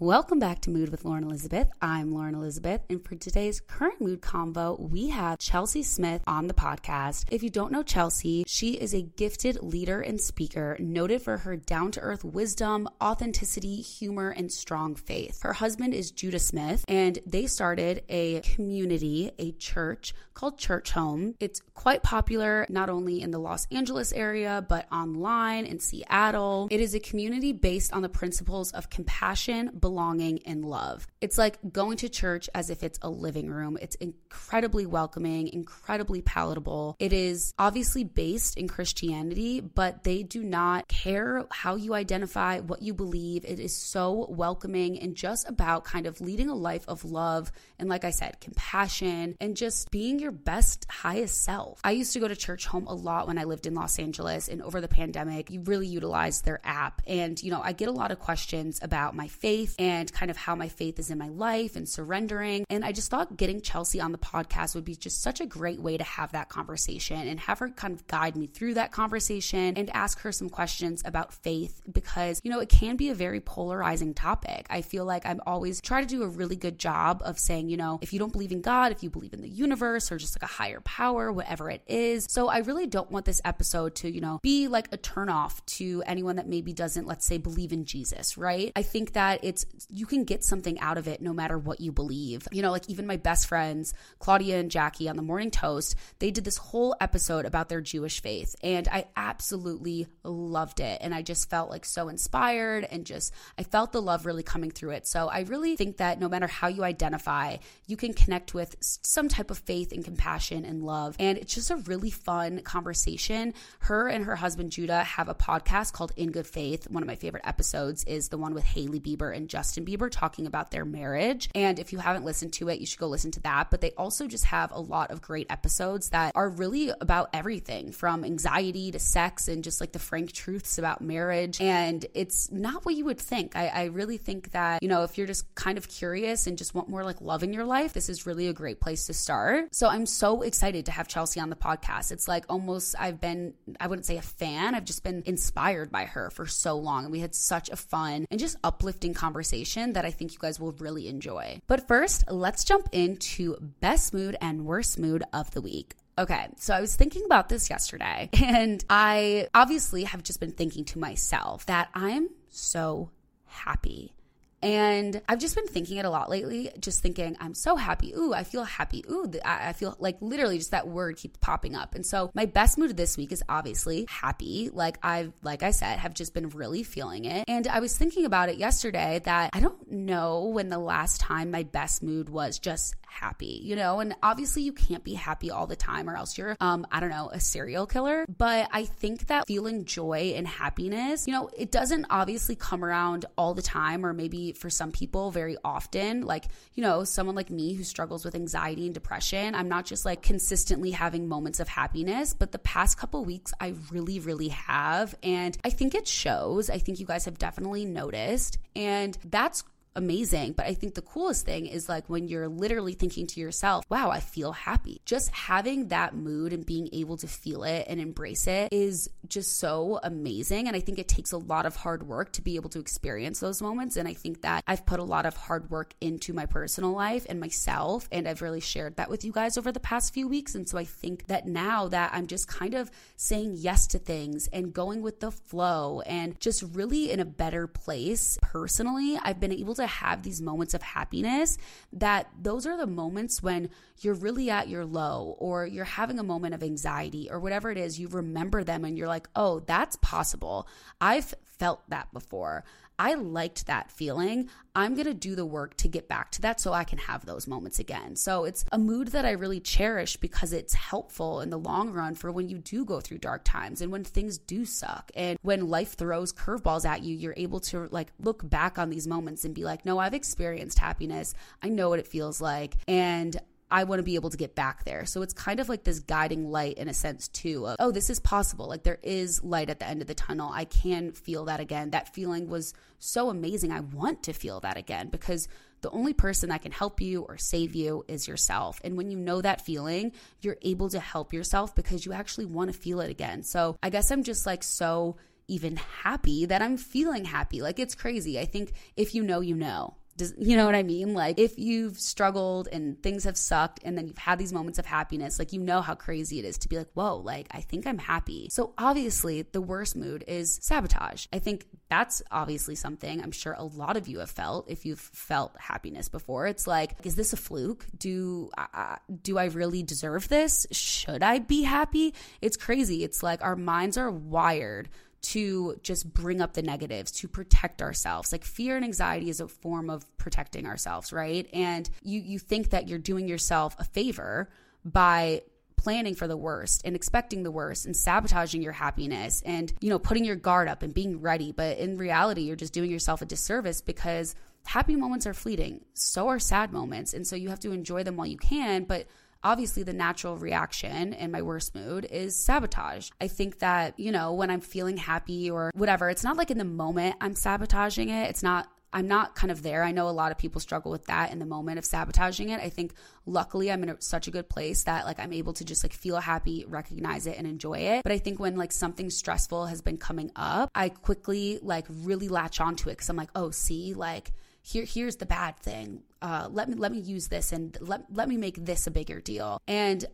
Welcome back to Mood with Lauren Elizabeth. I'm Lauren Elizabeth, and for today's current mood convo, we have Chelsea Smith on the podcast. If you don't know Chelsea, she is a gifted leader and speaker, noted for her down to earth wisdom, authenticity, humor, and strong faith. Her husband is Judah Smith, and they started a community, a church called Church Home. It's quite popular not only in the Los Angeles area, but online in Seattle. It is a community based on the principles of compassion, belonging, and love. It's like going to church as if it's a living room. It's incredibly welcoming, incredibly palatable. It is obviously based in Christianity, but they do not care how you identify, what you believe. It is so welcoming and just about kind of leading a life of love and, like I said, compassion and just being your best, highest self. I used to go to church home a lot when I lived in Los Angeles, and over the pandemic, you really utilized their app. And, you know, I get a lot of questions about my faith and kind of how my faith is in my life and surrendering. And I just thought getting Chelsea on the podcast would be just such a great way to have that conversation and have her kind of guide me through that conversation and ask her some questions about faith because, you know, it can be a very polarizing topic. I feel like I'm always try to do a really good job of saying, you know, if you don't believe in God, if you believe in the universe or just like a higher power, whatever it is. So I really don't want this episode to, you know, be like a turnoff to anyone that maybe doesn't, let's say, believe in Jesus, right? I think that it's you can get something out of it no matter what you believe. You know, like even my best friends, Claudia and Jackie on the Morning Toast, they did this whole episode about their Jewish faith. And I absolutely loved it. And I just felt like so inspired and just, I felt the love really coming through it. So I really think that no matter how you identify, you can connect with some type of faith and compassion and love. And it's just a really fun conversation. Her and her husband, Judah, have a podcast called In Good Faith. One of my favorite episodes is the one with Hailey Bieber and Justin Bieber talking about their marriage. And if you haven't listened to it, you should go listen to that. But they also just have a lot of great episodes that are really about everything from anxiety to sex and just like the frank truths about marriage. And it's not what you would think. I, I really think that, you know, if you're just kind of curious and just want more like love in your life, this is really a great place to start. So I'm so excited to have Chelsea on the podcast. It's like almost I've been, I wouldn't say a fan, I've just been inspired by her for so long. And we had such a fun and just uplifting conversation that I think you guys will really enjoy. But first, let's jump into best mood and worst mood of the week. Okay, so I was thinking about this yesterday, and I obviously have just been thinking to myself that I'm so happy. And I've just been thinking it a lot lately, just thinking, I'm so happy. Ooh, I feel happy. Ooh, I feel like literally just that word keeps popping up. And so my best mood this week is obviously happy. Like I've, like I said, have just been really feeling it. And I was thinking about it yesterday that I don't know when the last time my best mood was just happy, you know? And obviously you can't be happy all the time or else you're, um, I don't know, a serial killer. But I think that feeling joy and happiness, you know, it doesn't obviously come around all the time or maybe for some people very often. Like, you know, someone like me who struggles with anxiety and depression, I'm not just like consistently having moments of happiness, but the past couple weeks I really, really have. And I think it shows. I think you guys have definitely noticed. And that's amazing. But I think the coolest thing is like when you're literally thinking to yourself, wow, I feel happy. Just having that mood and being able to feel it and embrace it is just so amazing. And I think it takes a lot of hard work to be able to experience those moments. And I think that I've put a lot of hard work into my personal life and myself. And I've really shared that with you guys over the past few weeks. And so I think that now that I'm just kind of saying yes to things and going with the flow and just really in a better place personally, I've been able to to have these moments of happiness that those are the moments when you're really at your low or you're having a moment of anxiety or whatever it is, you remember them and you're like, oh, that's possible. I've felt that before. I liked that feeling. I'm going to do the work to get back to that so I can have those moments again. So it's a mood that I really cherish because it's helpful in the long run for when you do go through dark times and when things do suck. And when life throws curveballs at you, you're able to like look back on these moments and be like, no, I've experienced happiness. I know what it feels like. And I want to be able to get back there. So it's kind of like this guiding light in a sense, too, of, oh, this is possible. Like there is light at the end of the tunnel. I can feel that again. That feeling was so amazing. I want to feel that again because the only person that can help you or save you is yourself. And when you know that feeling, you're able to help yourself because you actually want to feel it again. So I guess I'm just like so even happy that I'm feeling happy. Like it's crazy. I think if you know, you know. Does, you know what I mean? Like if you've struggled and things have sucked and then you've had these moments of happiness, like you know how crazy it is to be like, whoa, like I think I'm happy. So obviously the worst mood is sabotage. I think that's obviously something I'm sure a lot of you have felt if you've felt happiness before. It's like, is this a fluke? Do uh, do I really deserve this? Should I be happy? It's crazy. It's like our minds are wired to just bring up the negatives, to protect ourselves. Like fear and anxiety is a form of protecting ourselves, right? And you you think that you're doing yourself a favor by planning for the worst and expecting the worst and sabotaging your happiness and you know putting your guard up and being ready but in reality you're just doing yourself a disservice because happy moments are fleeting so are sad moments and so you have to enjoy them while you can but obviously the natural reaction in my worst mood is sabotage. I think that, you know, when I'm feeling happy or whatever, it's not like in the moment I'm sabotaging it. It's not I'm not kind of there. I know a lot of people struggle with that in the moment of sabotaging it. I think luckily I'm in a, such a good place that like I'm able to just like feel happy, recognize it and enjoy it. But I think when like something stressful has been coming up, I quickly like really latch onto it cuz I'm like, "Oh, see, like here here's the bad thing uh, let me let me use this and let, let me make this a bigger deal and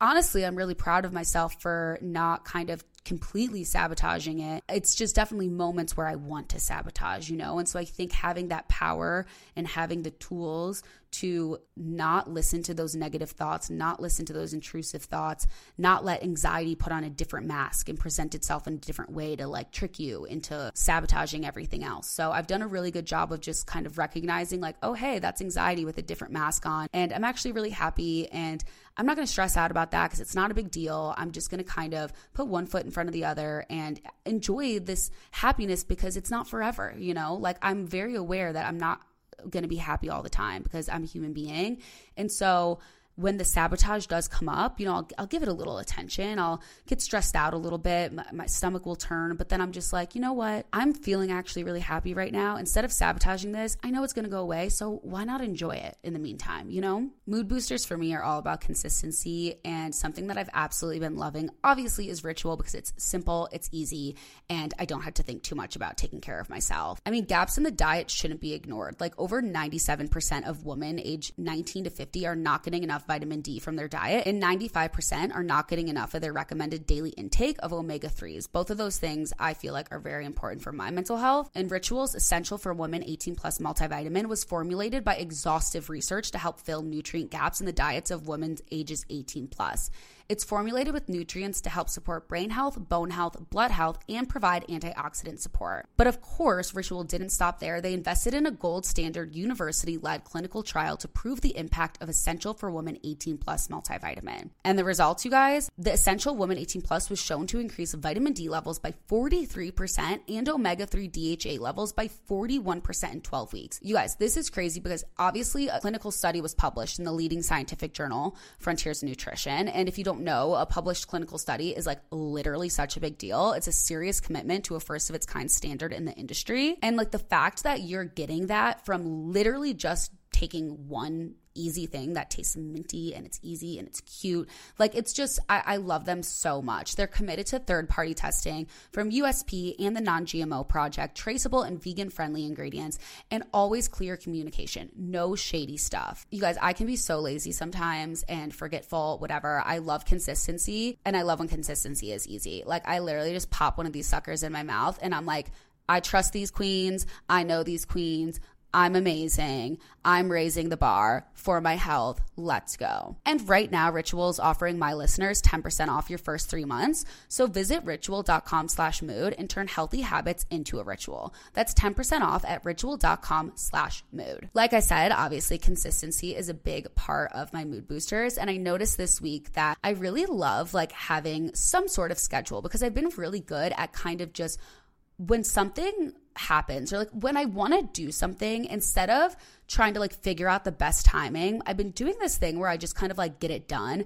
honestly i'm really proud of myself for not kind of completely sabotaging it. It's just definitely moments where I want to sabotage, you know? And so I think having that power and having the tools to not listen to those negative thoughts, not listen to those intrusive thoughts, not let anxiety put on a different mask and present itself in a different way to like trick you into sabotaging everything else. So I've done a really good job of just kind of recognizing, like, oh, hey, that's anxiety with a different mask on. And I'm actually really happy. And I'm not going to stress out about that because it's not a big deal. I'm just going to kind of put one foot in front of the other and enjoy this happiness because it's not forever, you know? Like I'm very aware that I'm not going to be happy all the time because I'm a human being. And so when the sabotage does come up, you know, I'll, I'll, give it a little attention. I'll get stressed out a little bit. My, my, stomach will turn, but then I'm just like, you know what? I'm feeling actually really happy right now. Instead of sabotaging this, I know it's going to go away. So why not enjoy it in the meantime? You know, mood boosters for me are all about consistency and something that I've absolutely been loving, obviously, is ritual because it's simple, it's easy, and I don't have to think too much about taking care of myself. I mean, gaps in the diet shouldn't be ignored. Like over 97% of women age 19 to 50 are not getting enough vitamin D from their diet, and 95% are not getting enough of their recommended daily intake of omega 3s. Both of those things I feel like are very important for my mental health. And Rituals Essential for Women 18 Plus multivitamin was formulated by exhaustive research to help fill nutrient gaps in the diets of women ages 18 plus. It's formulated with nutrients to help support brain health, bone health, blood health, and provide antioxidant support. But of course, Ritual didn't stop there. They invested in a gold standard university led clinical trial to prove the impact of Essential for Women 18 Plus multivitamin. And the results, you guys, the Essential Woman 18 Plus was shown to increase vitamin D levels by 43% and omega 3 DHA levels by 41% in 12 weeks. You guys, this is crazy because obviously a clinical study was published in the leading scientific journal, Frontiers in Nutrition. And if you don't don't know, a published clinical study is like literally such a big deal. It's a serious commitment to a first of its kind standard in the industry. And like the fact that you're getting that from literally just taking one easy thing that tastes minty and it's easy and it's cute. Like it's just, I, I love them so much. They're committed to third party testing from USP and the non GMO project, traceable and vegan friendly ingredients, and always clear communication. No shady stuff. You guys, I can be so lazy sometimes and forgetful, whatever. I love consistency and I love when consistency is easy. Like I literally just pop one of these suckers in my mouth and I'm like, I trust these queens. I know these queens. I'm amazing. I'm raising the bar for my health. Let's go. And right now, Ritual is offering my listeners 10% off your first three months. So visit ritual.com slash mood and turn healthy habits into a ritual. That's 10% off at ritual.com slash mood. Like I said, obviously consistency is a big part of my mood boosters. And I noticed this week that I really love like having some sort of schedule because I've been really good at kind of just when something happens or like when I want to do something instead of trying to like figure out the best timing. I've been doing this thing where I just kind of like get it done.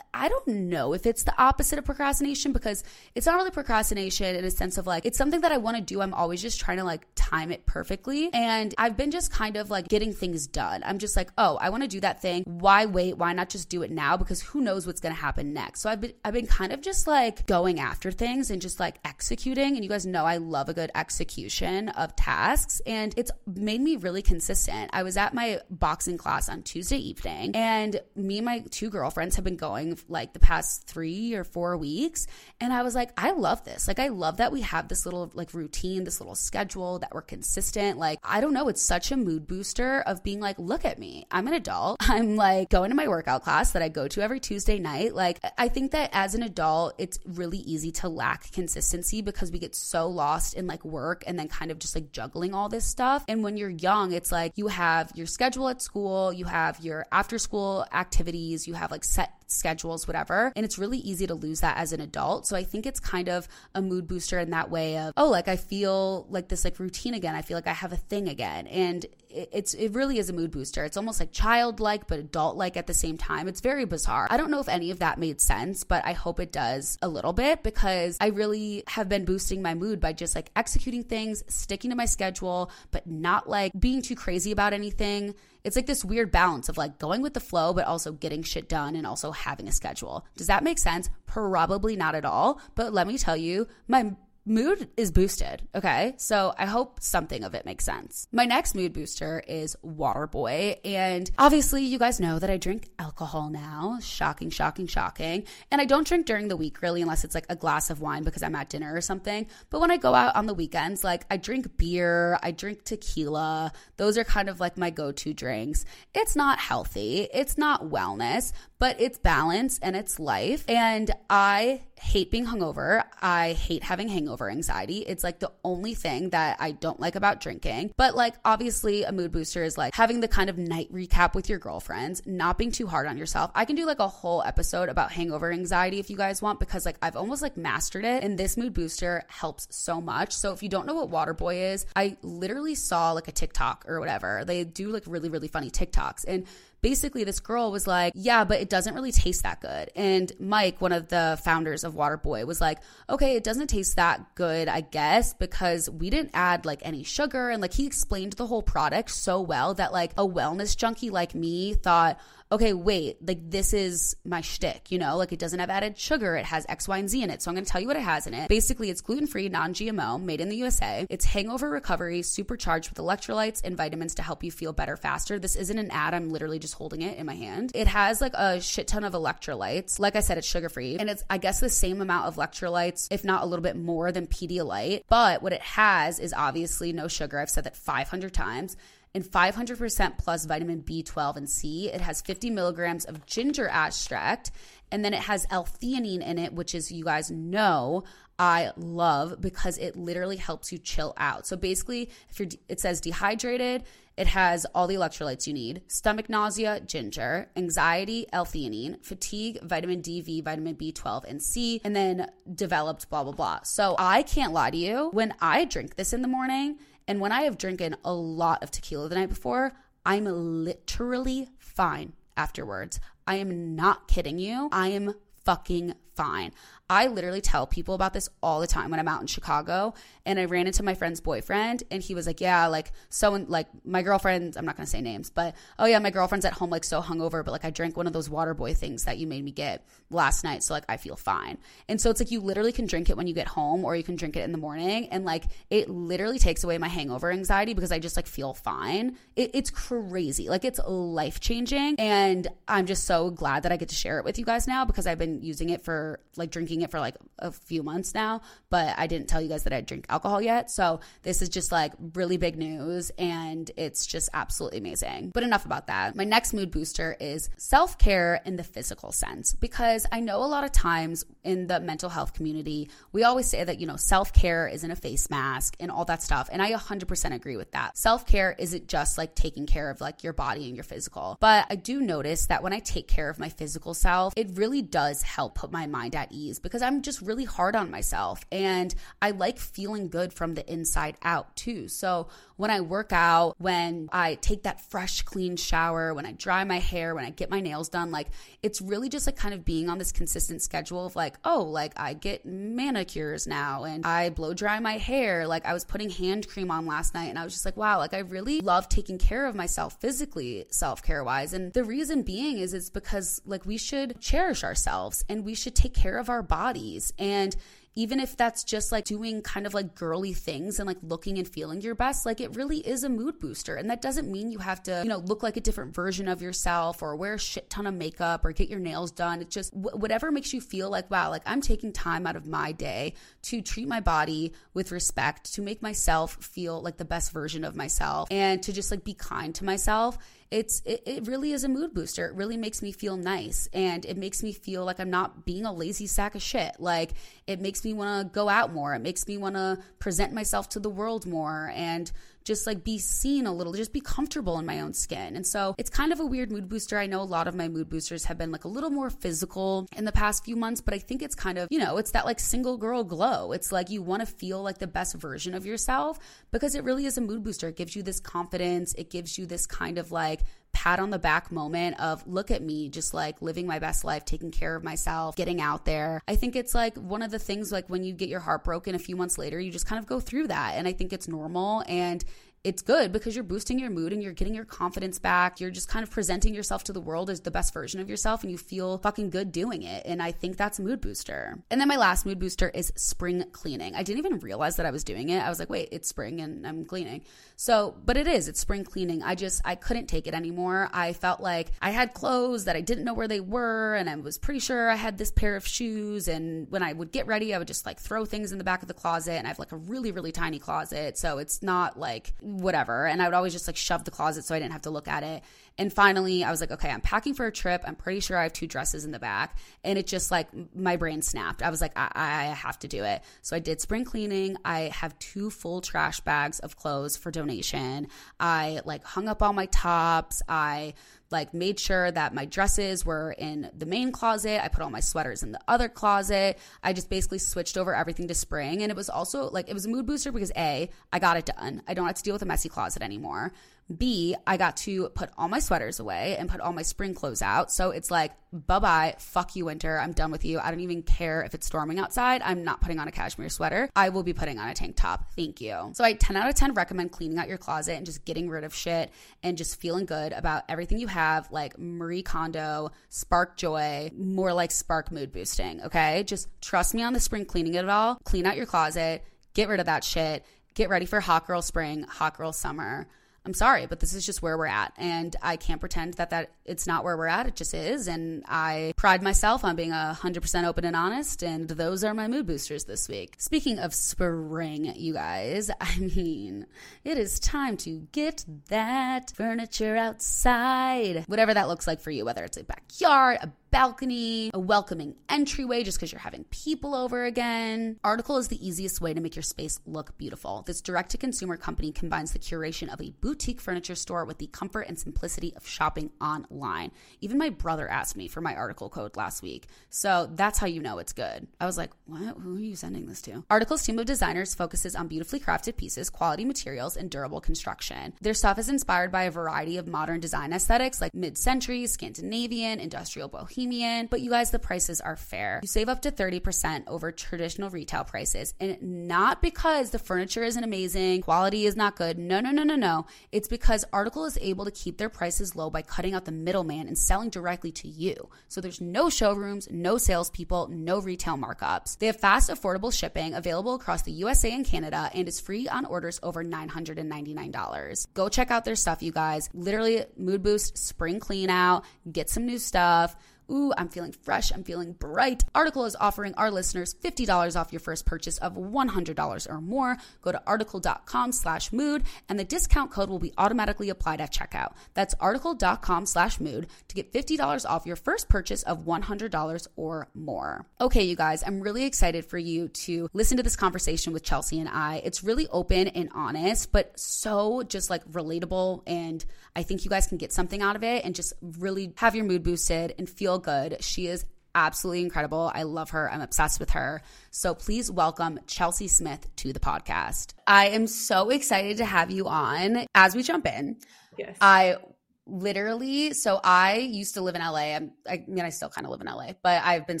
I don't know if it's the opposite of procrastination because it's not really procrastination in a sense of like it's something that I want to do. I'm always just trying to like time it perfectly. And I've been just kind of like getting things done. I'm just like, oh, I want to do that thing. Why wait? Why not just do it now? Because who knows what's gonna happen next. So I've been I've been kind of just like going after things and just like executing. And you guys know I love a good execution of tasks. And it's made me really consistent. I was at my boxing class on Tuesday evening, and me and my two girlfriends have been going like the past three or four weeks. And I was like, I love this. Like, I love that we have this little like routine, this little schedule, that we're consistent. Like, I don't know, it's such a mood booster of being like, look at me. I'm an adult. I'm like going to my workout class that I go to every Tuesday night. Like, I think that as an adult, it's really easy to lack consistency because we get so lost in like work and then kind of just like juggling all this stuff. And when you're young, it's like you have your schedule at school, you have your after school activities, you have like set schedules, whatever. And it's really easy to lose that as an adult. So I think it's kind of a mood booster in that way of, oh, like I feel like this like routine again. I feel like I have a thing again. And it's it really is a mood booster. It's almost like childlike but adult like at the same time. It's very bizarre. I don't know if any of that made sense, but I hope it does a little bit because I really have been boosting my mood by just like executing things, sticking to my schedule, but not like being too crazy about anything. It's like this weird balance of like going with the flow, but also getting shit done and also having a schedule. Does that make sense? Probably not at all. But let me tell you, my mood is boosted. Okay. So I hope something of it makes sense. My next mood booster is Waterboy. And obviously, you guys know that I drink alcohol now. Shocking, shocking, shocking. And I don't drink during the week really, unless it's like a glass of wine because I'm at dinner or something. But when I go out on the weekends, like I drink beer, I drink tequila. Those are kind of like my go to drinks. It's not healthy, it's not wellness, but it's balance and it's life. And I hate being hungover. I hate having hangover anxiety. It's like the only thing that I don't like about drinking. But like obviously a mood booster is like having the kind of night recap with your girlfriends, not being too hard on yourself. I can do like a whole episode about hangover anxiety if you guys want because like I've almost like mastered it and this mood booster helps so much. So if you don't know what Waterboy is, I literally saw like a TikTok or whatever. They do like really really funny TikToks and basically this girl was like, yeah, but it doesn't really taste that good. And Mike, one of the founders of Waterboy, was like, okay, it doesn't taste that good, I guess, because we didn't add like any sugar. And like he explained the whole product so well that like a wellness junkie like me thought, okay, wait, like this is my shtick, you know, like it doesn't have added sugar. It has X, Y, and Z in it. So I'm going to tell you what it has in it. Basically, it's gluten free, non GMO, made in the USA. It's hangover recovery, supercharged with electrolytes and vitamins to help you feel better faster. This isn't an ad. I'm literally just holding it in my hand. It has like a shit ton of electrolytes. Like I said, it's sugar free and it's, I guess, the same amount of electrolytes, if not a little bit more than Pedialyte. But what it has is obviously no sugar. I've said that 500 times and 500% plus vitamin B12 and C. It has 50 milligrams of ginger extract, and then it has L-theanine in it, which is you guys know I love because it literally helps you chill out. So basically, if you're, it says dehydrated, it has all the electrolytes you need stomach nausea, ginger, anxiety, L theanine, fatigue, vitamin D, V, vitamin B12, and C, and then developed blah, blah, blah. So I can't lie to you. When I drink this in the morning, and when I have drinking a lot of tequila the night before, I'm literally fine afterwards. I am not kidding you. I am fucking fine. I literally tell people about this all the time when I'm out in Chicago. And I ran into my friend's boyfriend, and he was like, Yeah, like, so, like, my girlfriend, I'm not gonna say names, but oh, yeah, my girlfriend's at home, like, so hungover, but like, I drank one of those water boy things that you made me get last night. So, like, I feel fine. And so it's like you literally can drink it when you get home, or you can drink it in the morning. And like, it literally takes away my hangover anxiety because I just like feel fine. It, it's crazy. Like, it's life changing. And I'm just so glad that I get to share it with you guys now because I've been using it for like drinking it for like a few months now, but I didn't tell you guys that I drink alcohol yet. So this is just like really big news and it's just absolutely amazing. But enough about that. My next mood booster is self care in the physical sense because I know a lot of times in the mental health community, we always say that, you know, self care isn't a face mask and all that stuff. And I 100% agree with that. Self care isn't just like taking care of like your body and your physical. But I do notice that when I take care of my physical self, it really does help put my mind at ease because I'm just really hard on myself and I like feeling good from the inside out too. So when I work out, when I take that fresh, clean shower, when I dry my hair, when I get my nails done, like it's really just like kind of being on this consistent schedule of like, oh, like I get manicures now and I blow dry my hair. Like I was putting hand cream on last night and I was just like, wow, like I really love taking care of myself physically, self care wise. And the reason being is it's because like we should cherish ourselves and we should take care of our bodies. And even if that's just like doing kind of like girly things and like looking and feeling your best, like it really is a mood booster. And that doesn't mean you have to, you know, look like a different version of yourself or wear a shit ton of makeup or get your nails done. It's just wh- whatever makes you feel like, wow, like I'm taking time out of my day to treat my body with respect, to make myself feel like the best version of myself and to just like be kind to myself it's it, it really is a mood booster. It really makes me feel nice and it makes me feel like I'm not being a lazy sack of shit. Like it makes me want to go out more. It makes me want to present myself to the world more and just like be seen a little, just be comfortable in my own skin. And so it's kind of a weird mood booster. I know a lot of my mood boosters have been like a little more physical in the past few months, but I think it's kind of, you know, it's that like single girl glow. It's like you want to feel like the best version of yourself because it really is a mood booster. It gives you this confidence, it gives you this kind of like, pat on the back moment of look at me just like living my best life taking care of myself getting out there. I think it's like one of the things like when you get your heart broken a few months later you just kind of go through that and i think it's normal and it's good because you're boosting your mood and you're getting your confidence back. You're just kind of presenting yourself to the world as the best version of yourself and you feel fucking good doing it. And I think that's mood booster. And then my last mood booster is spring cleaning. I didn't even realize that I was doing it. I was like, wait, it's spring and I'm cleaning. So, but it is, it's spring cleaning. I just, I couldn't take it anymore. I felt like I had clothes that I didn't know where they were and I was pretty sure I had this pair of shoes. And when I would get ready, I would just like throw things in the back of the closet. And I have like a really, really tiny closet. So it's not like, whatever. And I would always just like shove the closet so I didn't have to look at it. And finally, I was like, okay, I'm packing for a trip. I'm pretty sure I have two dresses in the back. And it just like my brain snapped. I was like, I, I have to do it. So I did spring cleaning. I have two full trash bags of clothes for donation. I like hung up all my tops. I like made sure that my dresses were in the main closet. I put all my sweaters in the other closet. I just basically switched over everything to spring. And it was also like, it was a mood booster because A, I got it done. I don't have to deal with a messy closet anymore. B, I got to put all my sweaters away and put all my spring clothes out. So it's like, bye bye, fuck you, winter. I'm done with you. I don't even care if it's storming outside. I'm not putting on a cashmere sweater. I will be putting on a tank top. Thank you. So I 10 out of 10 recommend cleaning out your closet and just getting rid of shit and just feeling good about everything you have, like Marie Kondo, Spark Joy, more like Spark Mood Boosting. Okay. Just trust me on the spring cleaning it all. Clean out your closet, get rid of that shit, get ready for hot girl spring, hot girl summer. I'm sorry, but this is just where we're at. And I can't pretend that, that it's not where we're at. It just is. And I pride myself on being 100% open and honest. And those are my mood boosters this week. Speaking of spring, you guys, I mean, it is time to get that furniture outside. Whatever that looks like for you, whether it's a backyard, a balcony, a welcoming entryway just because you're having people over again. Article is the easiest way to make your space look beautiful. This direct to consumer company combines the curation of a boutique furniture store with the comfort and simplicity of shopping online. Even my brother asked me for my article code last week. So that's how you know it's good. I was like, what? Who are you sending this to? Article's team of designers focuses on beautifully crafted pieces, quality materials, and durable construction. Their stuff is inspired by a variety of modern design aesthetics like mid century, Scandinavian, industrial bohemian bohemian, but you guys, the prices are fair. You save up to 30% over traditional retail prices. And not because the furniture isn't amazing, quality is not good. No, no, no, no, no. It's because Article is able to keep their prices low by cutting out the middleman and selling directly to you. So there's no showrooms, no salespeople, no retail markups. They have fast, affordable shipping available across the USA and Canada and is free on orders over $999. Go check out their stuff, you guys. Literally, mood boost, spring clean out, get some new stuff ooh, I'm feeling fresh, I'm feeling bright. Article is offering our listeners $50 off your first purchase of $100 or more. Go to article.com slash mood and the discount code will be automatically applied at checkout. That's article.com slash mood to get $50 off your first purchase of $100 or more. Okay, you guys, I'm really excited for you to listen to this conversation with Chelsea and I. It's really open and honest, but so just like relatable. And I think you guys can get something out of it and just really have your mood boosted and feel good. She is absolutely incredible. I love her. I'm obsessed with her. So please welcome Chelsea Smith to the podcast. I am so excited to have you on. As we jump in, yes. I literally so i used to live in la I'm, i mean i still kind of live in la but i've been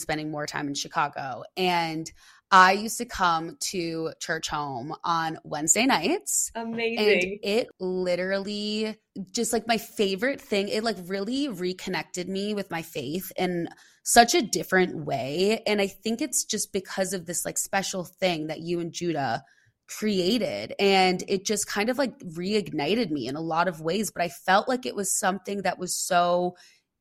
spending more time in chicago and i used to come to church home on wednesday nights amazing. and it literally just like my favorite thing it like really reconnected me with my faith in such a different way and i think it's just because of this like special thing that you and judah created and it just kind of like reignited me in a lot of ways but i felt like it was something that was so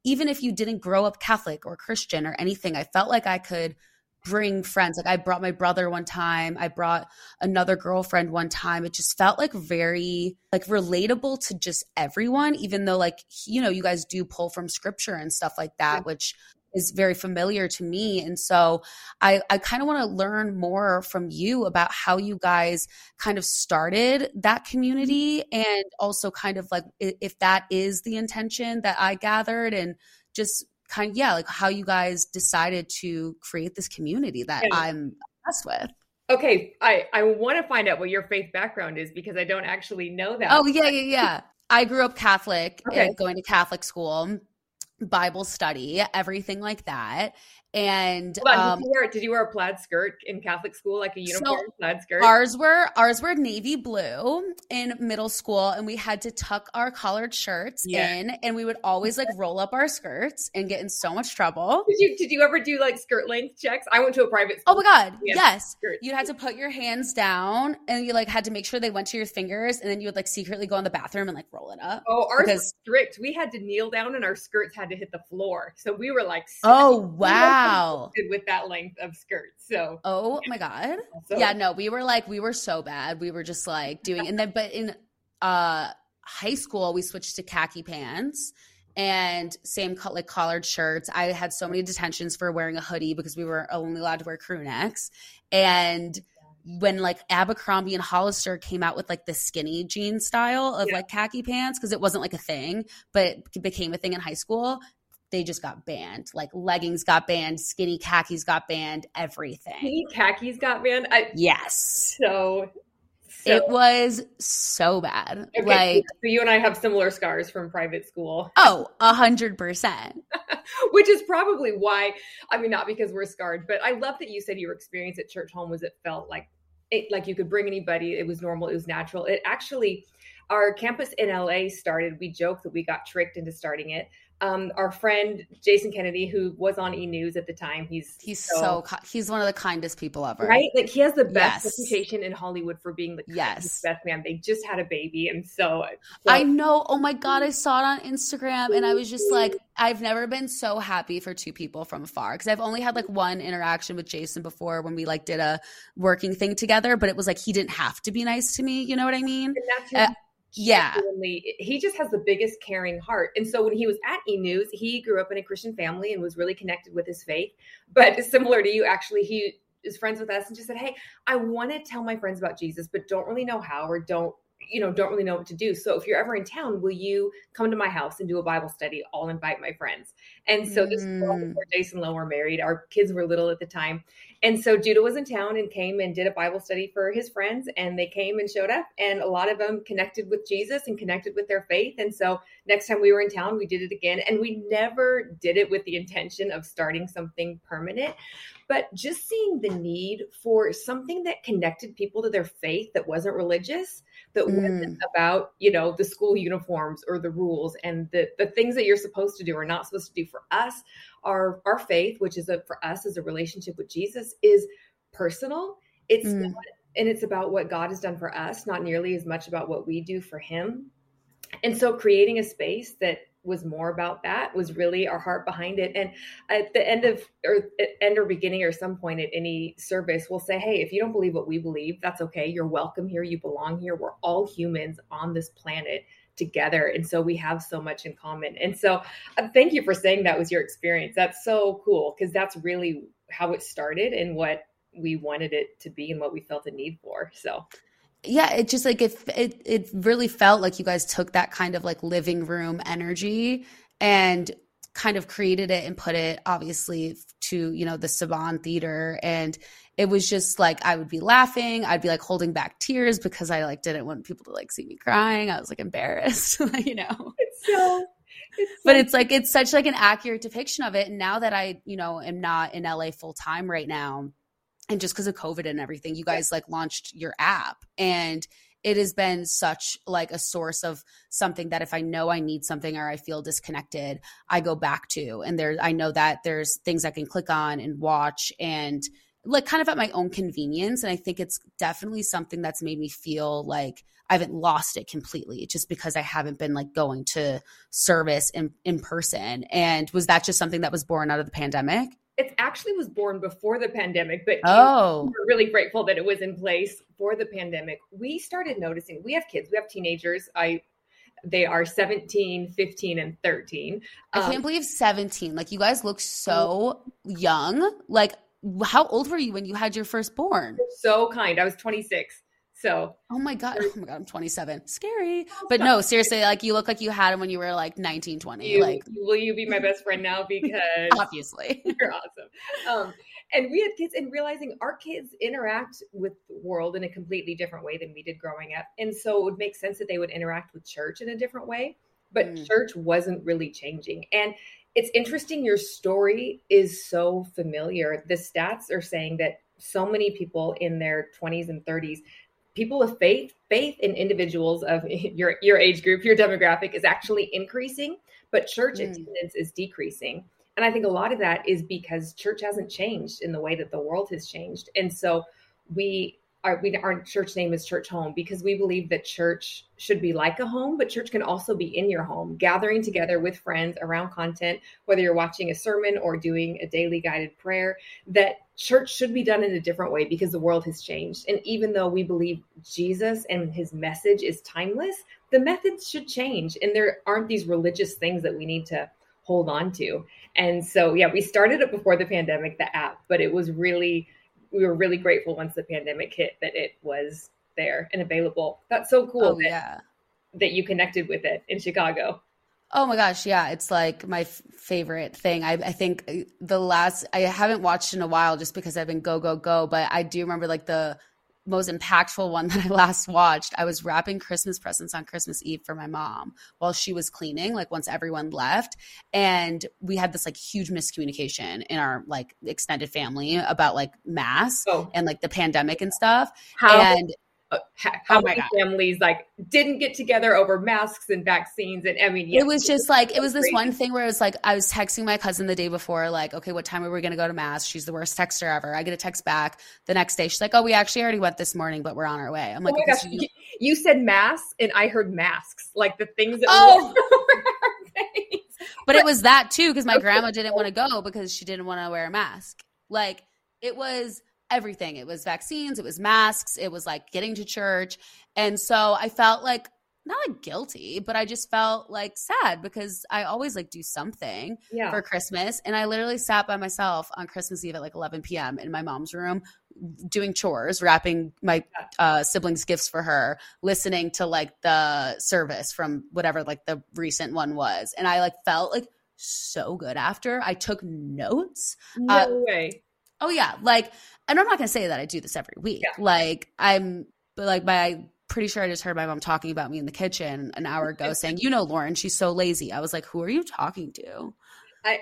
even if you didn't grow up catholic or christian or anything i felt like i could bring friends. Like i brought my brother one time. I brought another girlfriend one time. It just felt like very like relatable to just everyone even though like you know you guys do pull from scripture and stuff like that which is very familiar to me. And so I, I kind of want to learn more from you about how you guys kind of started that community mm-hmm. and also kind of like if that is the intention that I gathered and just kind of, yeah, like how you guys decided to create this community that yeah. I'm obsessed with. Okay, I, I want to find out what your faith background is because I don't actually know that. Oh, yeah, yeah, yeah. I grew up Catholic, okay. Eh, going to Catholic school. Bible study, everything like that. And on, um, did, you wear, did, you wear, a plaid skirt in Catholic school, like a uniform so plaid skirt? Ours were ours were navy blue in middle school, and we had to tuck our collared shirts yeah. in, and we would always like roll up our skirts and get in so much trouble. Did you did you ever do like skirt length checks? I went to a private school. Oh my god, yes. Skirts. You had to put your hands down, and you like had to make sure they went to your fingers, and then you would like secretly go in the bathroom and like roll it up. Oh, ours because- was strict. We had to kneel down, and our skirts had to hit the floor, so we were like, oh wow wow. With that length of skirt so. Oh yeah. my god. So, yeah no we were like we were so bad. We were just like doing and then but in uh high school we switched to khaki pants and same like collared shirts. I had so many detentions for wearing a hoodie because we were only allowed to wear crew necks. And when like Abercrombie and Hollister came out with like the skinny jean style of yeah. like khaki pants because it wasn't like a thing, but it became a thing in high school they just got banned. Like leggings got banned, skinny khakis got banned, everything. Skinny khakis got banned. I, yes. So, so, it was so bad. Okay, like so you and I have similar scars from private school. Oh, a hundred percent. Which is probably why. I mean, not because we're scarred, but I love that you said your experience at church home was it felt like it like you could bring anybody. It was normal. It was natural. It actually our campus in LA started. We joked that we got tricked into starting it um, our friend Jason Kennedy, who was on E News at the time, he's he's so, so, he's one of the kindest people ever, right? Like he has the best yes. reputation in Hollywood for being the yes best man. They just had a baby, and so, so I know. Oh my god, I saw it on Instagram, and I was just like, I've never been so happy for two people from afar because I've only had like one interaction with Jason before when we like did a working thing together, but it was like he didn't have to be nice to me. You know what I mean? Yeah he just has the biggest caring heart and so when he was at e news he grew up in a christian family and was really connected with his faith but similar to you actually he is friends with us and just said hey i want to tell my friends about jesus but don't really know how or don't you know, don't really know what to do. So if you're ever in town, will you come to my house and do a Bible study? I'll invite my friends. And so this mm. before Jason and Lo were married. Our kids were little at the time. And so Judah was in town and came and did a Bible study for his friends. And they came and showed up. And a lot of them connected with Jesus and connected with their faith. And so next time we were in town, we did it again. And we never did it with the intention of starting something permanent but just seeing the need for something that connected people to their faith that wasn't religious that mm. wasn't about you know the school uniforms or the rules and the the things that you're supposed to do or not supposed to do for us our our faith which is a, for us as a relationship with jesus is personal. It's mm. not, and it's about what god has done for us not nearly as much about what we do for him. And so creating a space that was more about that was really our heart behind it. And at the end of or end or beginning or some point at any service we'll say hey if you don't believe what we believe that's okay. You're welcome here. You belong here. We're all humans on this planet together and so we have so much in common. And so uh, thank you for saying that was your experience. That's so cool because that's really how it started and what we wanted it to be and what we felt a need for so. Yeah it just like it, it it really felt like you guys took that kind of like living room energy and kind of created it and put it obviously to you know the saban theater. And it was just like i would be laughing. I'd be like holding back tears because i like didn't want people to like see me crying. I was like embarrassed you know. It's so it's but it's like it's such like an accurate depiction of it. And now that i you know am not in la full time right now and just because of covid and everything you guys like launched your app. And it has been such like a source of something that if i know i need something or i feel disconnected i go back to. And there i know that there's things i can click on and watch and like kind of at my own convenience. And i think it's definitely something that's made me feel like i haven't lost it completely just because i haven't been like going to service in, in person. And was that just something that was born out of the pandemic it actually was born before the pandemic, but oh, we're really grateful that it was in place for the pandemic. We started noticing we have kids, we have teenagers. I they are 17, 15, and 13. I can't um, believe 17. Like you guys look so young. Like how old were you when you had your firstborn? So kind. I was 26. So, oh my god, oh my god, I'm 27. Scary, but no, seriously, like you look like you had him when you were like 19, 20. You, like, will you be my best friend now? Because obviously, you're awesome. Um, and we had kids, and realizing our kids interact with the world in a completely different way than we did growing up, and so it would make sense that they would interact with church in a different way. But mm. church wasn't really changing, and it's interesting. Your story is so familiar. The stats are saying that so many people in their 20s and 30s people of faith faith in individuals of your your age group your demographic is actually increasing but church mm. attendance is decreasing and i think a lot of that is because church hasn't changed in the way that the world has changed and so we our, we, our church name is Church Home because we believe that church should be like a home, but church can also be in your home, gathering together with friends around content, whether you're watching a sermon or doing a daily guided prayer, that church should be done in a different way because the world has changed. And even though we believe Jesus and his message is timeless, the methods should change. And there aren't these religious things that we need to hold on to. And so, yeah, we started it before the pandemic, the app, but it was really we were really grateful once the pandemic hit that it was there and available. That's so cool. Oh, that, yeah. That you connected with it in Chicago. Oh my gosh, yeah, it's like my f- favorite thing. I, I think uh, the last I haven't watched in a while just because I've been go go go, but I do remember like the most impactful one that I last watched, I was wrapping Christmas presents on Christmas Eve for my mom while she was cleaning, like once everyone left. And we had this like huge miscommunication in our like extended family about like mass oh. and like the pandemic and stuff. How? And Uh, oh how oh many families like didn't get together over masks and vaccines and i mean yeah, it was just like it was this one thing where it was like i was texting my cousin the day before like okay what time are we going to go to mass? She's the worst texter ever. I get a text back the next day. She's like oh we actually already went this morning but we're on our way. I'm like oh gosh, you-, you said mass and i heard masks like the things that oh! but it was that too because my grandma didn't want to go because she didn't want to wear a mask. Like it was everything. It was vaccines, it was masks, it was like getting to church. And so I felt like not like guilty, but I just felt like sad because I always like do something yeah. for Christmas. And I literally sat by myself on Christmas Eve at like 11 p.m. in my mom's room doing chores, wrapping my uh, siblings' gifts for her, listening to like the service from whatever like the recent one was. And I like felt like so good after. I took notes. No uh, way. Oh yeah, like, and I'm not gonna say that I do this every week. Yeah. Like, I'm, but like, my pretty sure I just heard my mom talking about me in the kitchen an hour ago, saying, "You know, Lauren, she's so lazy." I was like, "Who are you talking to?" I,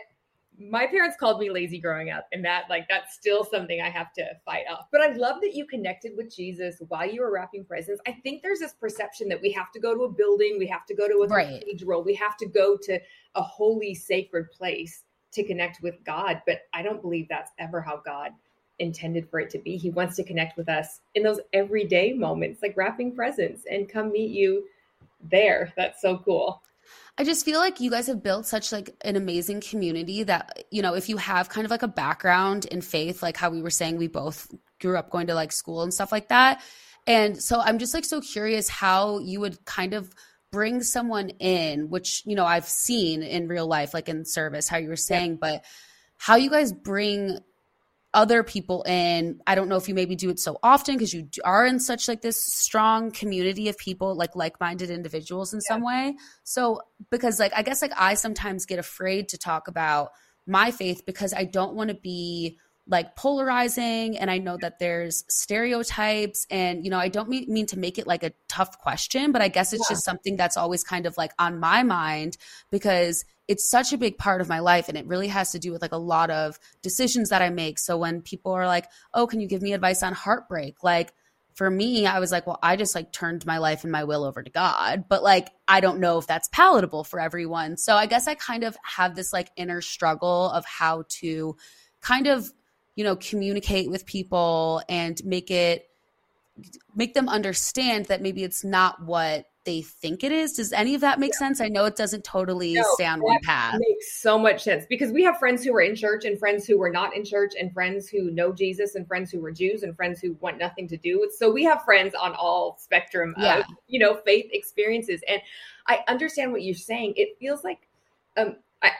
my parents called me lazy growing up, and that like that's still something I have to fight off. But I love that you connected with Jesus while you were wrapping presents. I think there's this perception that we have to go to a building, we have to go to a right. cathedral, we have to go to a holy, sacred place to connect with God. But I don't believe that's ever how God intended for it to be. He wants to connect with us in those everyday moments, like wrapping presents and come meet you there. That's so cool. I just feel like you guys have built such like an amazing community that you know if you have kind of like a background in faith like how we were saying we both grew up going to like school and stuff like that and so I'm just like so curious how you would kind of bring someone in which you know I've seen in real life like in service how you were saying yeah. but how you guys bring other people in i don't know if you maybe do it so often because you are in such like this strong community of people like like-minded individuals in yeah. some way so because like i guess like i sometimes get afraid to talk about my faith because i don't want to be like polarizing and i know that there's stereotypes and you know i don't mean, mean to make it like a tough question but i guess it's yeah. just something that's always kind of like on my mind because it's such a big part of my life and it really has to do with like a lot of decisions that I make. So when people are like, "Oh, can you give me advice on heartbreak?" like for me, I was like, well, I just like turned my life and my will over to God, but like I don't know if that's palatable for everyone. So I guess I kind of have this like inner struggle of how to kind of, you know, communicate with people and make it make them understand that maybe it's not what they think it is. Does any of that make yeah. sense? I know it doesn't totally no, stay on one path. Makes so much sense because we have friends who are in church and friends who were not in church and friends who know Jesus and friends who were Jews and friends who want nothing to do with. So we have friends on all spectrum yeah. of you know faith experiences, and I understand what you're saying. It feels like um, I,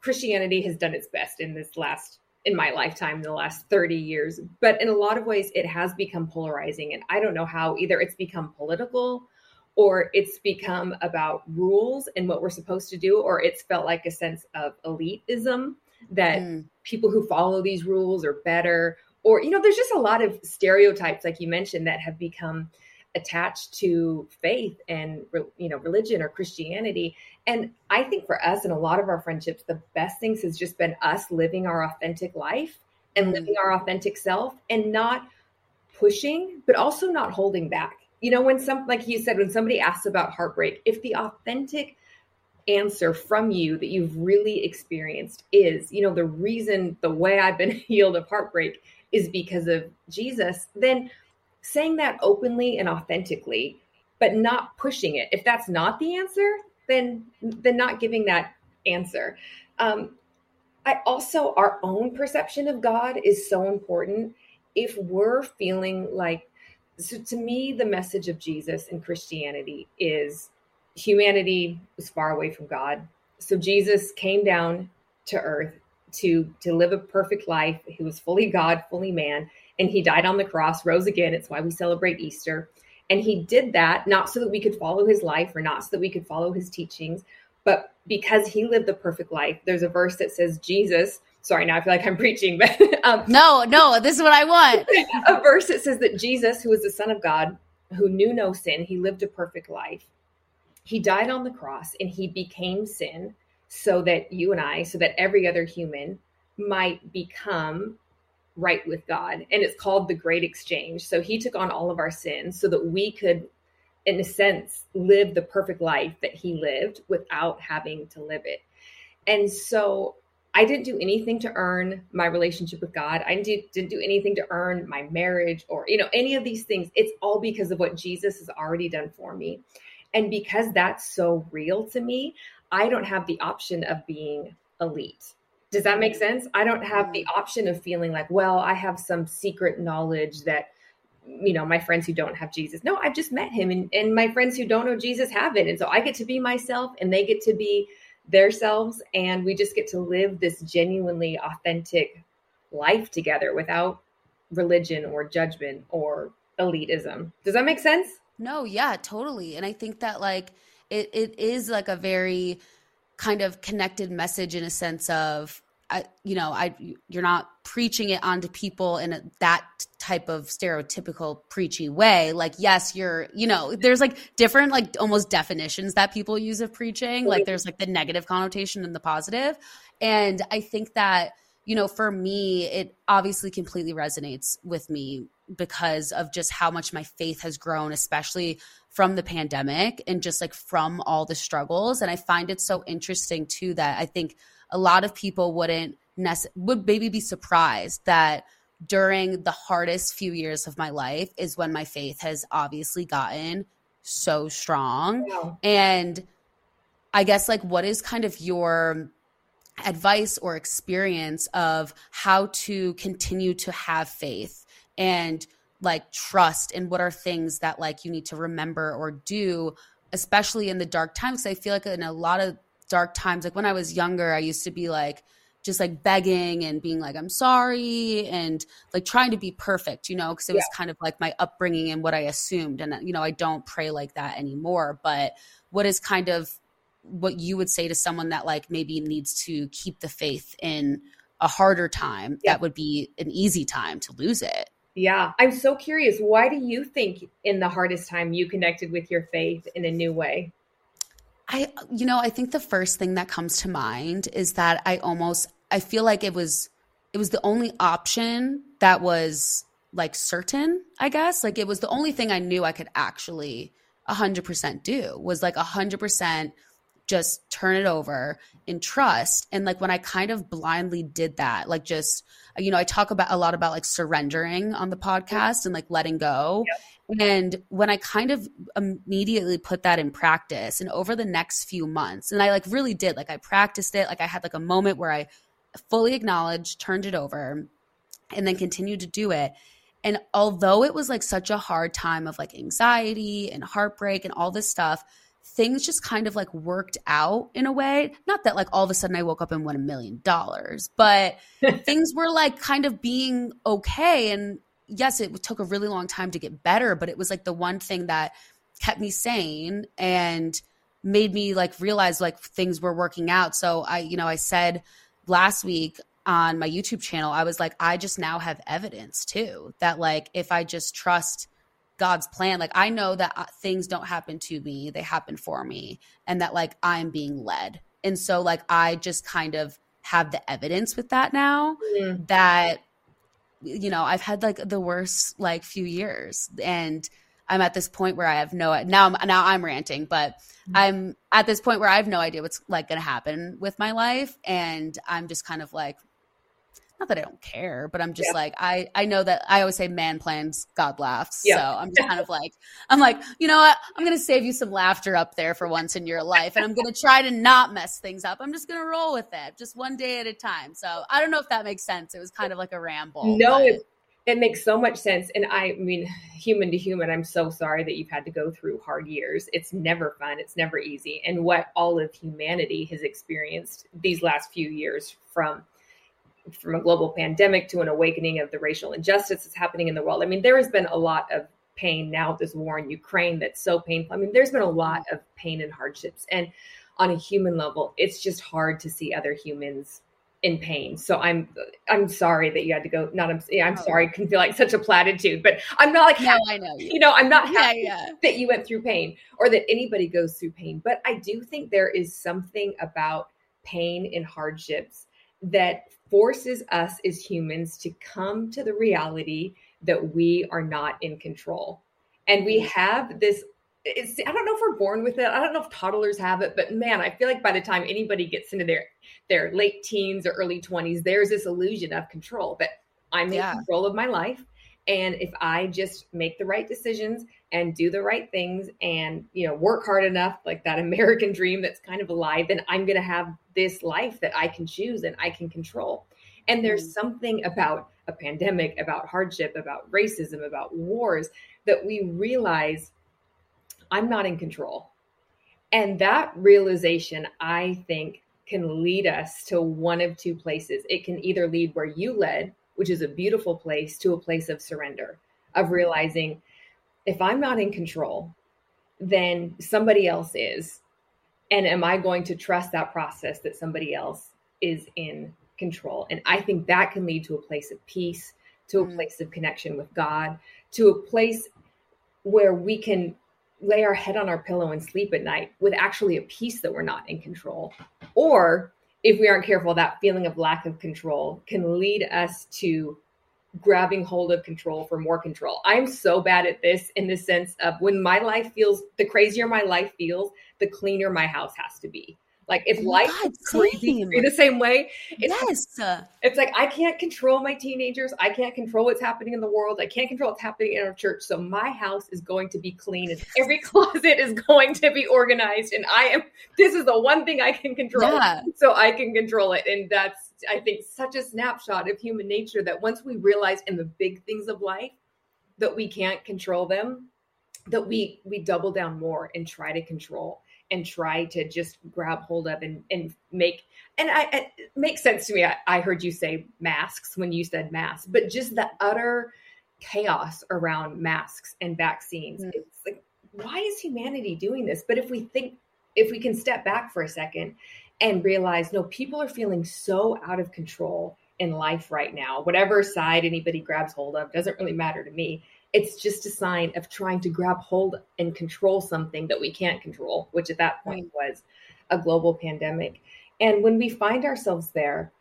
Christianity has done its best in this last in my lifetime in the last 30 years but in a lot of ways it has become polarizing and i don't know how either it's become political or it's become about rules and what we're supposed to do, or it's felt like a sense of elitism that mm. people who follow these rules are better. Or, you know, there's just a lot of stereotypes, like you mentioned, that have become attached to faith and you know religion or christianity and i think for us and a lot of our friendships the best things has just been us living our authentic life and mm. living our authentic self and not pushing but also not holding back you know, when some, like you said, when somebody asks about heartbreak, if the authentic answer from you that you've really experienced is, you know, the reason, the way I've been healed of heartbreak is because of Jesus, then saying that openly and authentically, but not pushing it. If that's not the answer, then then not giving that answer. Um, I also our own perception of God is so important. If we're feeling like so to me the message of jesus and christianity is humanity was far away from god so jesus came down to earth to to live a perfect life he was fully god fully man and he died on the cross rose again it's why we celebrate easter and he did that not so that we could follow his life or not so that we could follow his teachings but because he lived the perfect life there's a verse that says jesus sorry, now I feel like I'm preaching, but um, no, no, this is what I want. a verse that says that Jesus, who was the Son of God, who knew no sin, he lived a perfect life. He died on the cross and he became sin so that you and I, so that every other human might become right with God. And it's called the Great Exchange. So he took on all of our sins so that we could, in a sense, live the perfect life that he lived without having to live it. And so I didn't do anything to earn my relationship with God. I didn't, do anything to earn my marriage or, you know, any of these things. It's all because of what Jesus has already done for me. And because that's so real to me, I don't have the option of being elite. Does that make sense? I don't have the mm-hmm. option of feeling like, well, I have some secret knowledge that, you know, my friends who don't have Jesus. No, I've just met him and, and my friends who don't know Jesus haven't. And so I get to be myself and they get to be their selves and we just get to live this genuinely authentic life together without religion or judgment or elitism. Does that make sense? No, yeah, totally. And I think that like it it is like a very kind of connected message in a sense of I, you know, I you're not preaching it onto people in a, that type of stereotypical preachy way. Like, yes, you're, you know, there's like different, like almost definitions that people use of preaching. Like, there's like the negative connotation and the positive. And I think that, you know, for me, it obviously completely resonates with me because of just how much my faith has grown, especially from the pandemic and just like from all the struggles. And I find it so interesting too that I think a lot of people wouldn't nece- would maybe be surprised that during the hardest few years of my life is when my faith has obviously gotten so strong and I guess like what is kind of your advice or experience of how to continue to have faith and like trust and what are things that like you need to remember or do especially in the dark times. I feel like in a lot of dark times like when i was younger i used to be like just like begging and being like i'm sorry and like trying to be perfect you know because it was kind of like my upbringing and what i assumed. And you know i don't pray like that anymore. But what is kind of what you would say to someone that like maybe needs to keep the faith in a harder time yeah. that would be an easy time to lose it yeah. I'm so curious why do you think in the hardest time you connected with your faith in a new way? I you know i think the first thing that comes to mind is that i almost i feel like it was it was the only option that was like certain i guess. Like it was the only thing i knew i could actually 100% do was like 100% just turn it over in trust. And like when i kind of blindly did that like just you know i talk about a lot about like surrendering on the podcast and like letting go yep. and when i kind of immediately put that in practice and over the next few months and i like really did like i practiced it like i had like a moment where i fully acknowledged turned it over and then continued to do it and although it was like such a hard time of like anxiety and heartbreak and all this stuff things just kind of like worked out in a way. Not that like all of a sudden I woke up and won a million dollars, but things were like kind of being okay. And yes, it took a really long time to get better, but it was like the one thing that kept me sane and made me like realize like things were working out. So I, you know, I said last week on my YouTube channel, I was like, I just now have evidence too that like if I just trust God's plan. Like I know that uh, things don't happen to me, they happen for me and that like I'm being led. And so like I just kind of have the evidence with that now mm-hmm. that you know, I've had like the worst like few years and I'm at this point where I have no now I'm now I'm ranting, but mm-hmm. I'm at this point where I have no idea what's like going to happen with my life and I'm just kind of like not that I don't care, but I'm just yeah. like I I know that I always say man plans, God laughs. Yeah. So I'm just kind of like I'm like, you know what? I'm gonna save you some laughter up there for once in your life. And I'm gonna try to not mess things up. I'm just gonna roll with it, just one day at a time. So I don't know if that makes sense. It was kind of like a ramble. No, it, it makes so much sense. And I mean, human to human, I'm so sorry that you've had to go through hard years. It's never fun, it's never easy. And what all of humanity has experienced these last few years from from a global pandemic to an awakening of the racial injustice that's happening in the world. I mean, there has been a lot of pain now this war in Ukraine that's so painful. I mean, there's been a lot of pain and hardships. And on a human level, it's just hard to see other humans in pain. So I'm I'm sorry that you had to go. Not I'm yeah, I'm oh. sorry. Can feel like such a platitude, but I'm not like no, happy, I know you. you know I'm not happy yeah, yeah. that you went through pain or that anybody goes through pain. But I do think there is something about pain and hardships that forces us as humans to come to the reality that we are not in control. And we mm. have this it's, I don't know if we're born with it. I don't know if toddlers have it, but man, I feel like by the time anybody gets into their their late teens or early 20s, there's this illusion of control that I'm yeah. in control of my life. And if I just make the right decisions and do the right things and you know work hard enough like that american dream that's kind of alive then i'm going to have this life that i can choose and i can control. And there's mm. something about a pandemic about hardship about racism about wars that we realize i'm not in control. And that realization i think can lead us to one of two places. It can either lead where you led which is a beautiful place to a place of surrender of realizing if I'm not in control, then somebody else is. And am I going to trust that process that somebody else is in control? And I think that can lead to a place of peace, to a mm. place of connection with God, to a place where we can lay our head on our pillow and sleep at night with actually a peace that we're not in control. Or if we aren't careful, that feeling of lack of control can lead us to grabbing hold of control for more control. I'm so bad at this in the sense of when my life feels the crazier my life feels, the cleaner my house has to be. Like if Oh life God, is crazy the same way, it's yes. Uh, it's like I can't control my teenagers. I can't control what's happening in the world. I can't control what's happening in our church. So my house is going to be clean and every closet is going to be organized. And I am this is the one thing I can control. Yeah. So I can control it. And that's I think such a snapshot of human nature that once we realize in the big things of life that we can't control them, that we we double down more and try to control and try to just grab hold of and, and make and I it makes sense to me. I, I heard you say masks when you said masks, but just the utter chaos around masks and vaccines. Mm. It's like, why is humanity doing this? But if we think, if we can step back for a second and realize, no, people are feeling so out of control in life right now, whatever side anybody grabs hold of doesn't really matter to me. It's just a sign of trying to grab hold and control something that we can't control, which at that point was a global pandemic. And when we find ourselves there,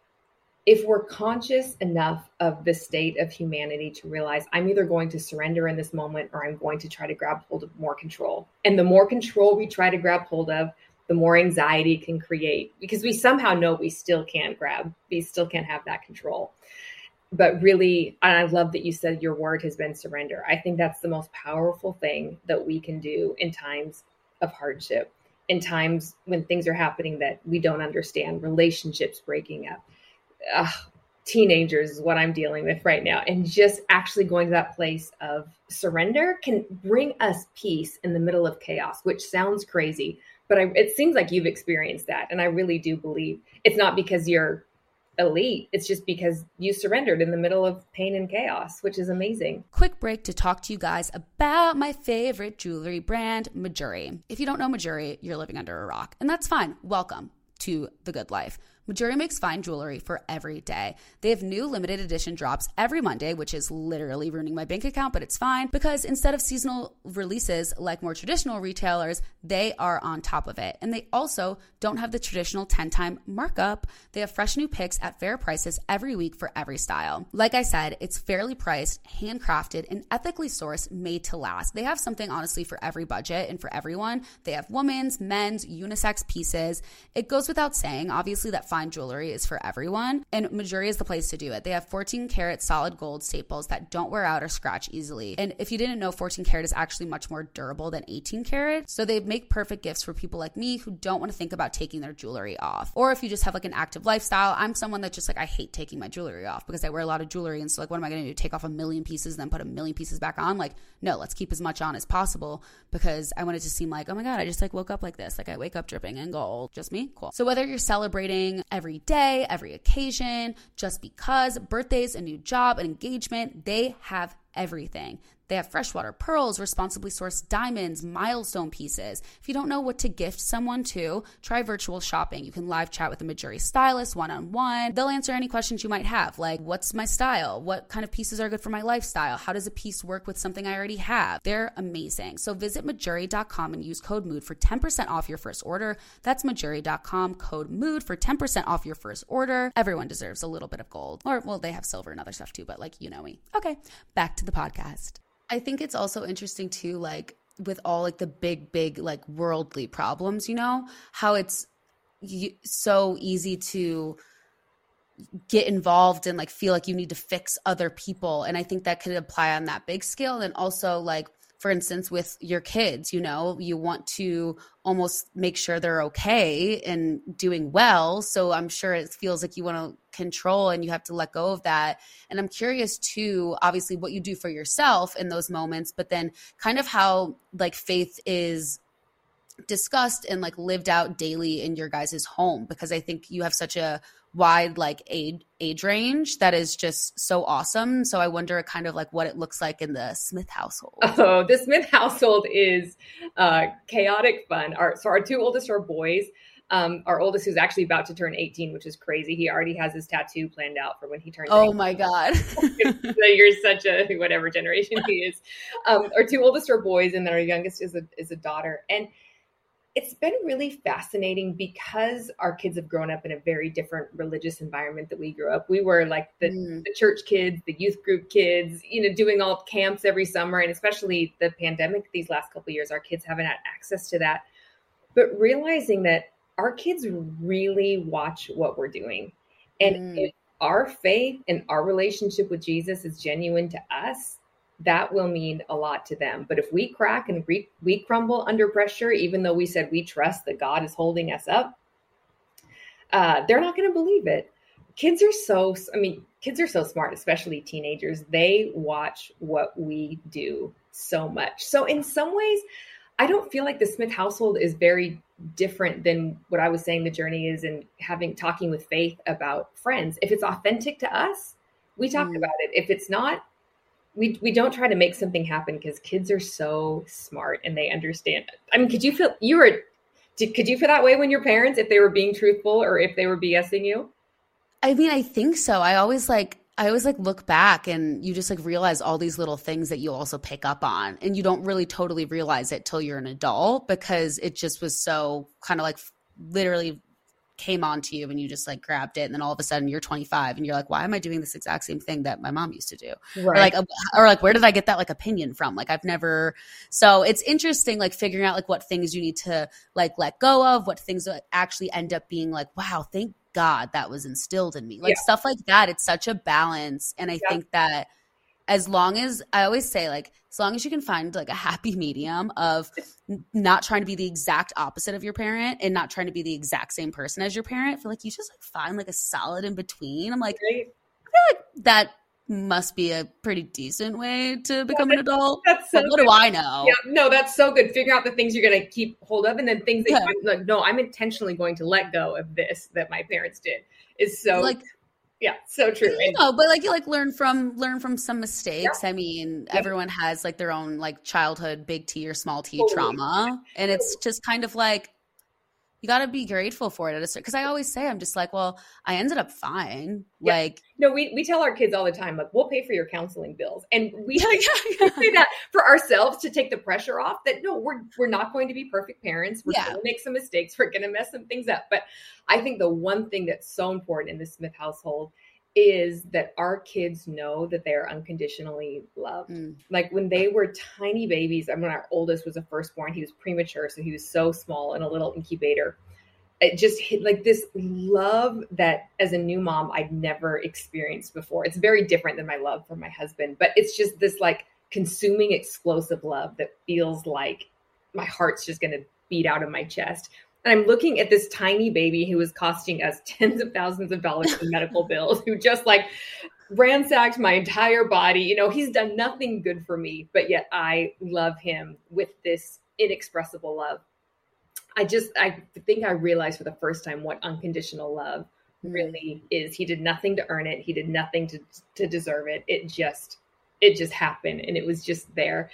if we're conscious enough of the state of humanity to realize I'm either going to surrender in this moment or I'm going to try to grab hold of more control. And the more control we try to grab hold of, the more anxiety can create because we somehow know we still can't grab, we still can't have that control. But really, and I love that you said your word has been surrender. I think that's the most powerful thing that we can do in times of hardship, in times when things are happening that we don't understand, relationships breaking up uh, teenagers is what I'm dealing with right now. And just actually going to that place of surrender can bring us peace in the middle of chaos, which sounds crazy, but I, it seems like you've experienced that. And I really do believe it's not because you're elite, it's just because you surrendered in the middle of pain and chaos, which is amazing. Quick break to talk to you guys about my favorite jewelry brand, Mejuri. If you don't know Mejuri, you're living under a rock, and that's fine. Welcome to the good life. Mejuri makes fine jewelry for every day. They have new limited edition drops every Monday, which is literally ruining my bank account, but it's fine because instead of seasonal releases like more traditional retailers, they are on top of it. And they also don't have the traditional 10 time markup. They have fresh new picks at fair prices every week for every style. Like I said, it's fairly priced, handcrafted, and ethically sourced, made to last. They have something honestly for every budget and for everyone. They have women's, men's, unisex pieces. It goes without saying, obviously, that fine jewelry is for everyone, and Mejuri is the place to do it. They have 14 karat solid gold staples that don't wear out or scratch easily. And if you didn't know, 14 karat is actually much more durable than 18 karat. So they make perfect gifts for people like me who don't want to think about taking their jewelry off. Or if you just have like an active lifestyle, I'm someone that just like, I hate taking my jewelry off because I wear a lot of jewelry. And so, like, what am I going to do? Take off a million pieces and then put a million pieces back on? Like, no, let's keep as much on as possible because I want it to seem like, oh my God, I just like woke up like this. Like, I wake up dripping in gold. Just me? Cool. So, whether you're celebrating every day, every occasion, just because, birthdays, a new job, an engagement, they have everything. They have freshwater pearls, responsibly sourced diamonds, milestone pieces. If you don't know what to gift someone to, try virtual shopping. You can live chat with a Mejuri stylist one on one. They'll answer any questions you might have, like what's my style? What kind of pieces are good for my lifestyle? How does a piece work with something I already have? They're amazing. So visit Mejuri.com and use code MOOD for 10% off your first order. That's Mejuri.com, code MOOD for 10% off your first order. Everyone deserves a little bit of gold. Or, well, they have silver and other stuff too, but like, you know me. Okay, back to the podcast. I think it's also interesting too, like with all like the big, big, like worldly problems, you know, how it's so easy to get involved and like feel like you need to fix other people. And I think that could apply on that big scale. And also, like, for instance, with your kids, you know, you want to almost make sure they're okay and doing well. So I'm sure it feels like you want to control and you have to let go of that. And I'm curious too, obviously, what you do for yourself in those moments, but then kind of how like faith is discussed and like lived out daily in your guys' home because I think you have such a wide like age age range that is just so awesome. So I wonder kind of like what it looks like in the Smith household. Oh, the Smith household is uh, chaotic fun. Our so our two oldest are boys. Um, our oldest, who's actually about to turn 18, which is crazy. He already has his tattoo planned out for when he turns. Oh 18. my god! so you're such a whatever generation he is. Um, our two oldest are boys, and then our youngest is a is a daughter. And it's been really fascinating because our kids have grown up in a very different religious environment that we grew up. We were like the, Mm. the church kids, the youth group kids, you know, doing all camps every summer, and especially the pandemic these last couple of years, our kids haven't had access to that. But realizing that our kids really watch what we're doing. And mm. if our faith and our relationship with Jesus is genuine to us, that will mean a lot to them. But if we crack and we, we crumble under pressure, even though we said we trust that God is holding us up, uh, they're not going to believe it. Kids are so, I mean, kids are so smart, especially teenagers. They watch what we do so much. So, in some ways, I don't feel like the Smith household is very different than what I was saying the journey is and having talking with faith about friends. If it's authentic to us, we talk mm. about it. If it's not, we we don't try to make something happen because kids are so smart and they understand. I mean, could you feel you were did, could you feel that way when your parents if they were being truthful or if they were BSing you? I mean, I think so. I always like I always like look back and you just like realize all these little things that you also pick up on and you don't really totally realize it till you're an adult because it just was so kind of like literally came onto you and you just like grabbed it and then all of a sudden you're 25 and you're like why am i doing this exact same thing that my mom used to do right. or like uh, or like where did i get that like opinion from like i've never so it's interesting like figuring out like what things you need to like let go of what things actually end up being like wow thank God that was instilled in me. Like yeah. stuff like that. It's such a balance. And I yeah. think that as long as I always say, like, as long as you can find like a happy medium of not trying to be the exact opposite of your parent and not trying to be the exact same person as your parent, I feel like you just like find like a solid in between. I'm like, right. I feel like that must be a pretty decent way to become yeah, an adult. That's so what do I know? Yeah, no, that's so good. Figure out the things you're going to keep hold of, and then things that yeah. like, no, I'm intentionally going to let go of this that my parents did. Is so like, yeah, so true. You know, but like you like learn from learn from some mistakes. Yeah. I mean, everyone has like their own like childhood big T or small T totally. trauma, and it's just kind of like you got to be grateful for it at a certain because I always say I'm just like, well, I ended up fine. Yeah. Like, no, we we tell our kids all the time, like, we'll pay for your counseling bills, and we, yeah, yeah, say that for ourselves to take the pressure off. That no, we're we're not going to be perfect parents. We're going to make some mistakes. We're going to mess some things up. But I think the one thing that's so important in the Smith household is that our kids know that they are unconditionally loved. Mm. Like when they were tiny babies, I mean, our oldest was a firstborn, he was premature, so he was so small in a little incubator. It just hit like this love that as a new mom I'd never experienced before. It's very different than my love for my husband, but it's just this like consuming explosive love that feels like my heart's just going to beat out of my chest and I'm looking at this tiny baby who is costing us tens of thousands of dollars in medical bills, who just like ransacked my entire body. You know, he's done nothing good for me, but yet I love him with this inexpressible love. I just, I think I realized for the first time what unconditional love mm-hmm. really is. He did nothing to earn it. He did nothing to to deserve it. It just, it just happened, and it was just there.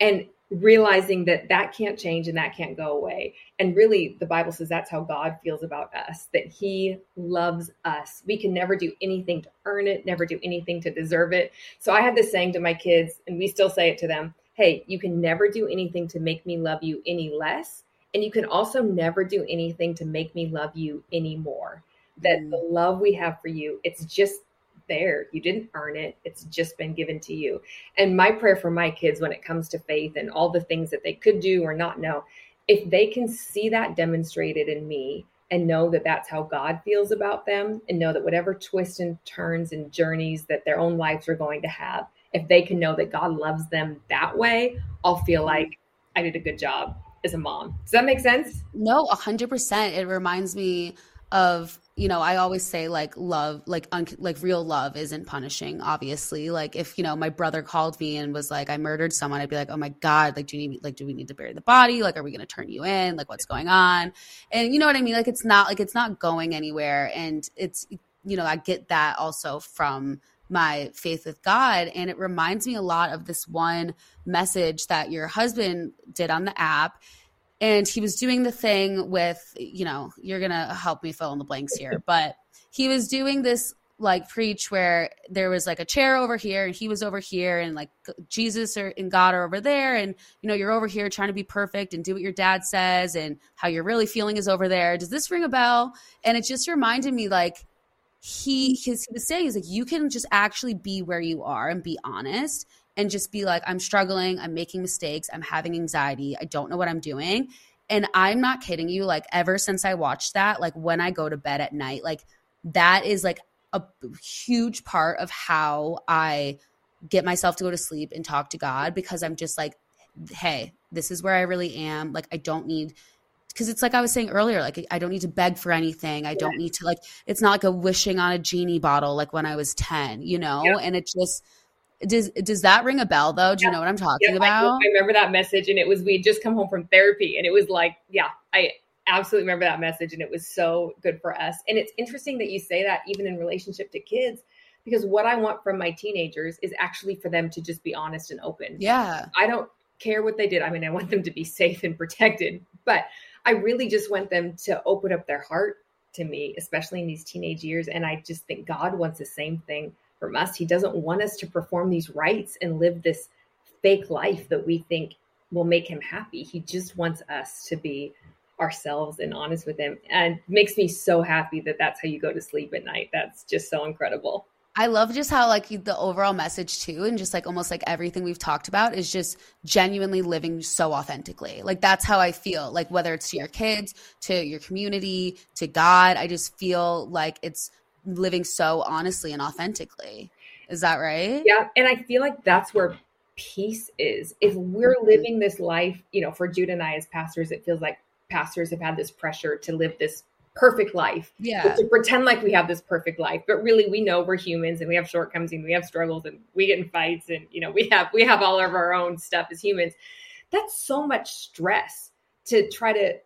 And realizing that that can't change and that can't go away. And really, the Bible says that's how God feels about us, that He loves us. We can never do anything to earn it, never do anything to deserve it. So I had this saying to my kids, and we still say it to them hey, you can never do anything to make me love you any less. And you can also never do anything to make me love you anymore. That mm. the love we have for you, it's just there. You didn't earn it. It's just been given to you. And my prayer for my kids when it comes to faith and all the things that they could do or not know, if they can see that demonstrated in me and know that that's how God feels about them and know that whatever twists and turns and journeys that their own lives are going to have, if they can know that God loves them that way, I'll feel mm-hmm. like I did a good job as a mom. Does that make sense? No, 100%. It reminds me of you know, I always say like love, like un- like real love isn't punishing. Obviously, like if you know my brother called me and was like, "I murdered someone," I'd be like, "Oh my god! Like, do you need like do we need to bury the body? Like, are we going to turn you in? Like, what's going on?" And you know what I mean? Like, it's not like it's not going anywhere, and it's you know I get that also from my faith with God, and it reminds me a lot of this one message that your husband did on the app and he was doing the thing with you know you're gonna help me fill in the blanks here. But he was doing this like preach where there was like a chair over here and he was over here and like jesus or, and god are over there. And you know you're over here trying to be perfect and do what your dad says and how you're really feeling is over there. Does this ring a bell? And it just reminded me like he his, he was saying is like you can just actually be where you are and be honest and just be like, I'm struggling, I'm making mistakes, I'm having anxiety, I don't know what I'm doing. And I'm not kidding you. Like, ever since I watched that, like when I go to bed at night, like that is like a huge part of how I get myself to go to sleep and talk to God because I'm just like, hey, this is where I really am. Like, I don't need because it's like I was saying earlier, like I don't need to beg for anything. I don't need to like it's not like a wishing on a genie bottle like when I was 10, you know? Yeah. And it just does does that ring a bell though? Do yeah. you know what I'm talking yeah, about? I, I, remember that message and it was we had just come home from therapy and it was like, yeah, I absolutely remember that message and it was so good for us. And it's interesting that you say that even in relationship to kids because what I want from my teenagers is actually for them to just be honest and open. Yeah. I don't care what they did. I mean, I want them to be safe and protected, but I really just want them to open up their heart to me, especially in these teenage years. And I just think God wants the same thing from us. He doesn't want us to perform these rites and live this fake life that we think will make him happy. He just wants us to be ourselves and honest with him. And makes me so happy that that's how you go to sleep at night. That's just so incredible. I love just how like the overall message too, and just like almost like everything we've talked about is just genuinely living so authentically. Like that's how I feel. Like whether it's to your kids, to your community, to God, I just feel like it's living so honestly and authentically. Is that right? Yeah, and I feel like that's where peace is. If we're mm-hmm. living this life, you know, for Jude and I as pastors, it feels like pastors have had this pressure to live this perfect life. Yeah. To pretend like we have this perfect life, but really we know we're humans and we have shortcomings and we have struggles and we get in fights and you know we have we have all of our own stuff as humans. That's so much stress to try to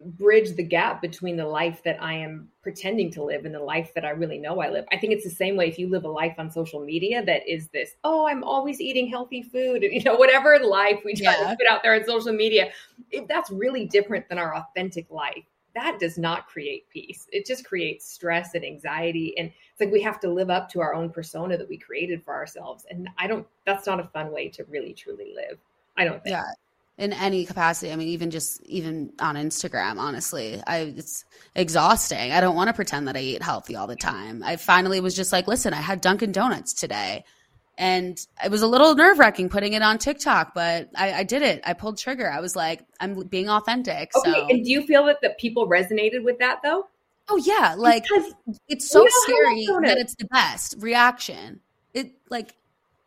bridge the gap between the life that I am pretending to live and the life that I really know I live. I think it's the same way if you live a life on social media that is this, oh, I'm always eating healthy food, and you know, whatever life we try yeah. to put out there on social media, if that's really different than our authentic life that does not create peace. It just creates stress and anxiety. And it's like we have to live up to our own persona that we created for ourselves. And I don't, that's not a fun way to really truly live. I don't think. Yeah. In any capacity. I mean, even just, even on Instagram, honestly, I, it's exhausting. I don't want to pretend that I eat healthy all the time. I finally was just like, listen, I had Dunkin' Donuts today. And it was a little nerve wracking putting it on TikTok, but I, I, did it. I pulled trigger. I was like, I'm being authentic. Okay. So. And do you feel that, the people resonated with that though? Oh yeah. Like because it's so scary that it's the best reaction. It like,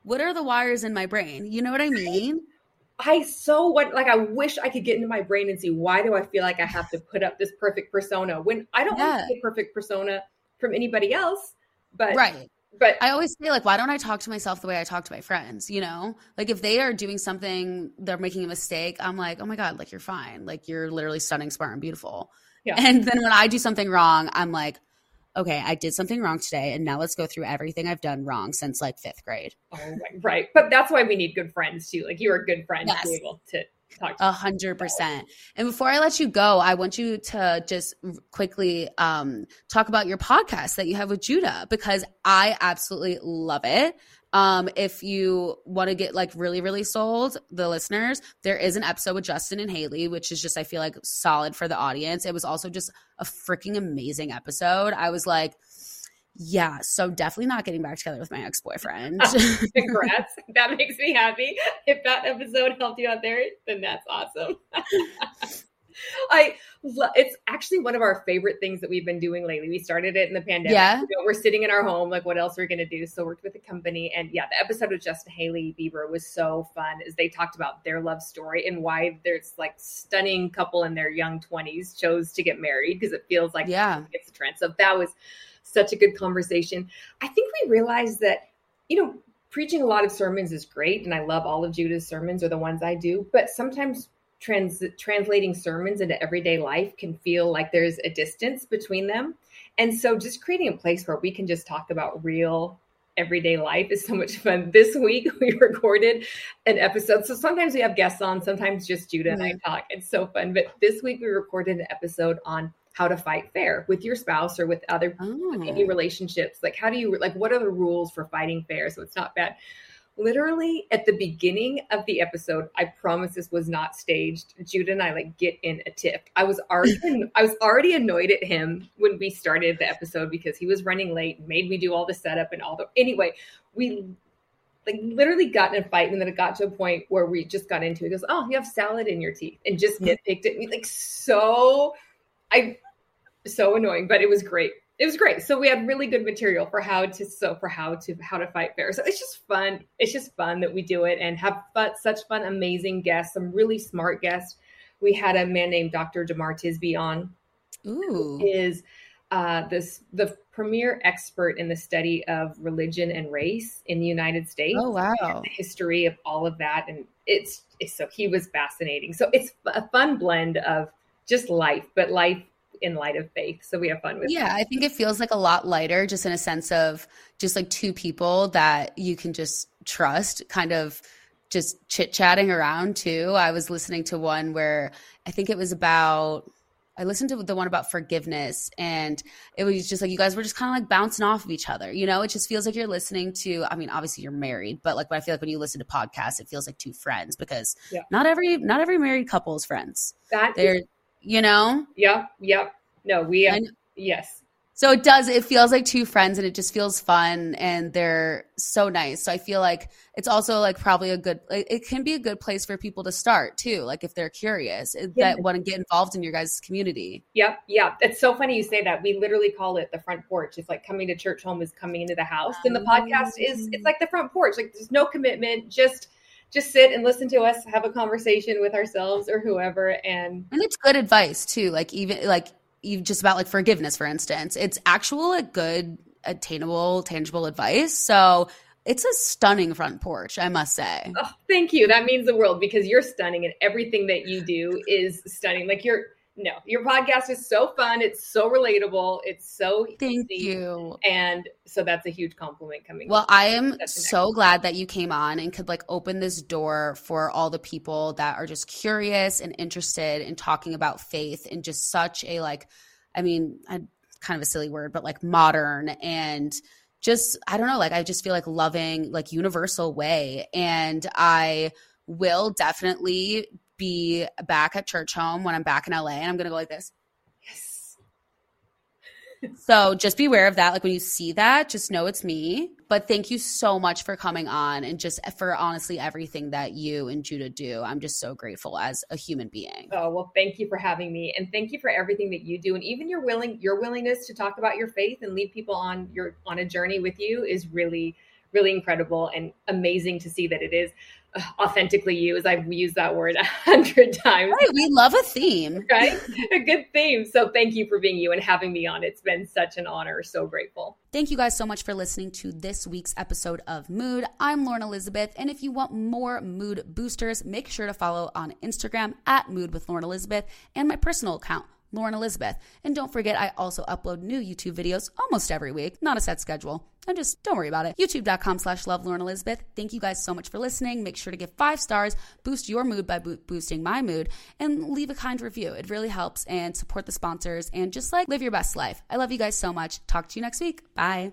what are the wires in my brain? You know what I mean? I so what like I wish I could get into my brain and see why do I feel like I have to put up this perfect persona when I don't yeah. want a perfect persona from anybody else. But right but I always say like, why don't I talk to myself the way I talk to my friends? You know, like if they are doing something, they're making a mistake. I'm like, oh my god, like you're fine. Like you're literally stunning, smart, and beautiful. Yeah. And then when I do something wrong, I'm like, okay, I did something wrong today, and now let's go through everything I've done wrong since like fifth grade. Oh, right, right. But that's why we need good friends too. Like you're a good friend yes. to be able to a hundred percent. And before I let you go, I want you to just quickly um, talk about your podcast that you have with Judah because I absolutely love it. Um, if you want to get like really, really sold, the listeners, there is an episode with Justin and Hailey, which is just, I feel like solid for the audience. It was also just a freaking amazing episode. I was like, yeah, so definitely not getting back together with my ex boyfriend. Congrats. that makes me happy. If that episode helped you out there, then that's awesome. I it's actually one of our favorite things that we've been doing lately. We started it in the pandemic. Yeah. You know, we're sitting in our home, like what else are we gonna do? So worked with a company. And yeah, the episode with Justin Hailey Bieber was so fun as they talked about their love story and why there's like stunning couple in their young 20s chose to get married because it feels like yeah, it's a trend. So that was such a good conversation. I think we realized that, you know, preaching a lot of sermons is great. And I love all of Judah's sermons or the ones I do. But sometimes trans- translating sermons into everyday life can feel like there's a distance between them. And so just creating a place where we can just talk about real everyday life is so much fun. This week we recorded an episode. So sometimes we have guests on, sometimes just Judah and I mm-hmm. talk. It's so fun. But this week we recorded an episode on how to fight fair with your spouse or with other oh. any relationships. Like, how do you, like, what are the rules for fighting fair so it's not bad? Literally at the beginning of the episode, I promise this was not staged. Judah and I like get in a tiff. I was already, I was already annoyed at him when we started the episode because he was running late, made me do all the setup and all the. Anyway, we like literally got in a fight, and then it got to a point where we just got into it. He goes, "Oh, you have salad in your teeth," and just nitpicked it. And like so, I so annoying, but it was great. It was great. So we had really good material for how to so for how to how to fight fair. So it's just fun. It's just fun that we do it and have fun, such fun, amazing guests, some really smart guests. We had a man named Dr. Jemar Tisby on. Ooh. Is uh, this the premier expert in the study of religion and race in the United States. Oh wow! The history of all of that, and it's, it's so he was fascinating. So it's a fun blend of just life, but life in light of faith. So we have fun with. Yeah. I think it feels like a lot lighter, just in a sense of just like two people that you can just trust, kind of just chit chatting around too. I was listening to one where I think it was about I listened to the one about forgiveness and it was just like you guys were just kind of like bouncing off of each other. You know, it just feels like you're listening to I mean, obviously you're married, but like when I feel like when you listen to podcasts, it feels like two friends because yeah. not every not every married couple is friends. That they're is- you know? Yep, yep. No, we uh, yes. So it does, it feels like two friends and it just feels fun and they're so nice. So I feel like it's also like probably a good, it can be a good place for people to start too. Like if they're curious that want to get involved in your guys' community. Yep. Yeah. It's so funny you say that. We literally call it the front porch. It's like coming to church home is coming into the house. And the podcast is, it's like the front porch. Like there's no commitment, just, just sit and listen to us have a conversation with ourselves or whoever and and it's good advice too like even like you just about like forgiveness, for instance. It's actual like good, attainable, tangible advice. So it's a stunning front porch, I must say. Oh, thank you. That means the world because you're stunning and everything that you do is stunning. Like you're no, your podcast is so fun. It's so relatable. It's so thank easy. you. And so that's a huge compliment coming. Well, I am so glad that you came on and could like open this door for all the people that are just curious and interested in talking about faith in just such a like, I mean, I, kind of a silly word, but like modern and just I don't know, like I just feel like loving like universal way. And I will definitely be back at church home when I'm back in LA and I'm going to go like this. Yes. so just be aware of that. Like when you see that, just know it's me. But thank you so much for coming on and just for honestly everything that you and Judah do. I'm just so grateful as a human being. Oh, well, thank you for having me and thank you for everything that you do and even your willing your willingness to talk about your faith and lead people on your on a journey with you is really really incredible and amazing to see that it is authentically you as I've used that word a hundred times. Right. We love a theme. Right. a good theme. So thank you for being you and having me on. It's been such an honor. So grateful. Thank you guys so much for listening to this week's episode of Mood. I'm Lauren Elizabeth. And if you want more mood boosters, make sure to follow on Instagram at Mood with Lauren Elizabeth and my personal account Lauren Elizabeth. And don't forget, I also upload new YouTube videos almost every week, not a set schedule. And just don't worry about it. YouTube.com slash love Lauren Elizabeth. Thank you guys so much for listening. Make sure to give five stars, boost your mood by bo- boosting my mood, and leave a kind review. It really helps and support the sponsors and just like live your best life. I love you guys so much. Talk to you next week. Bye.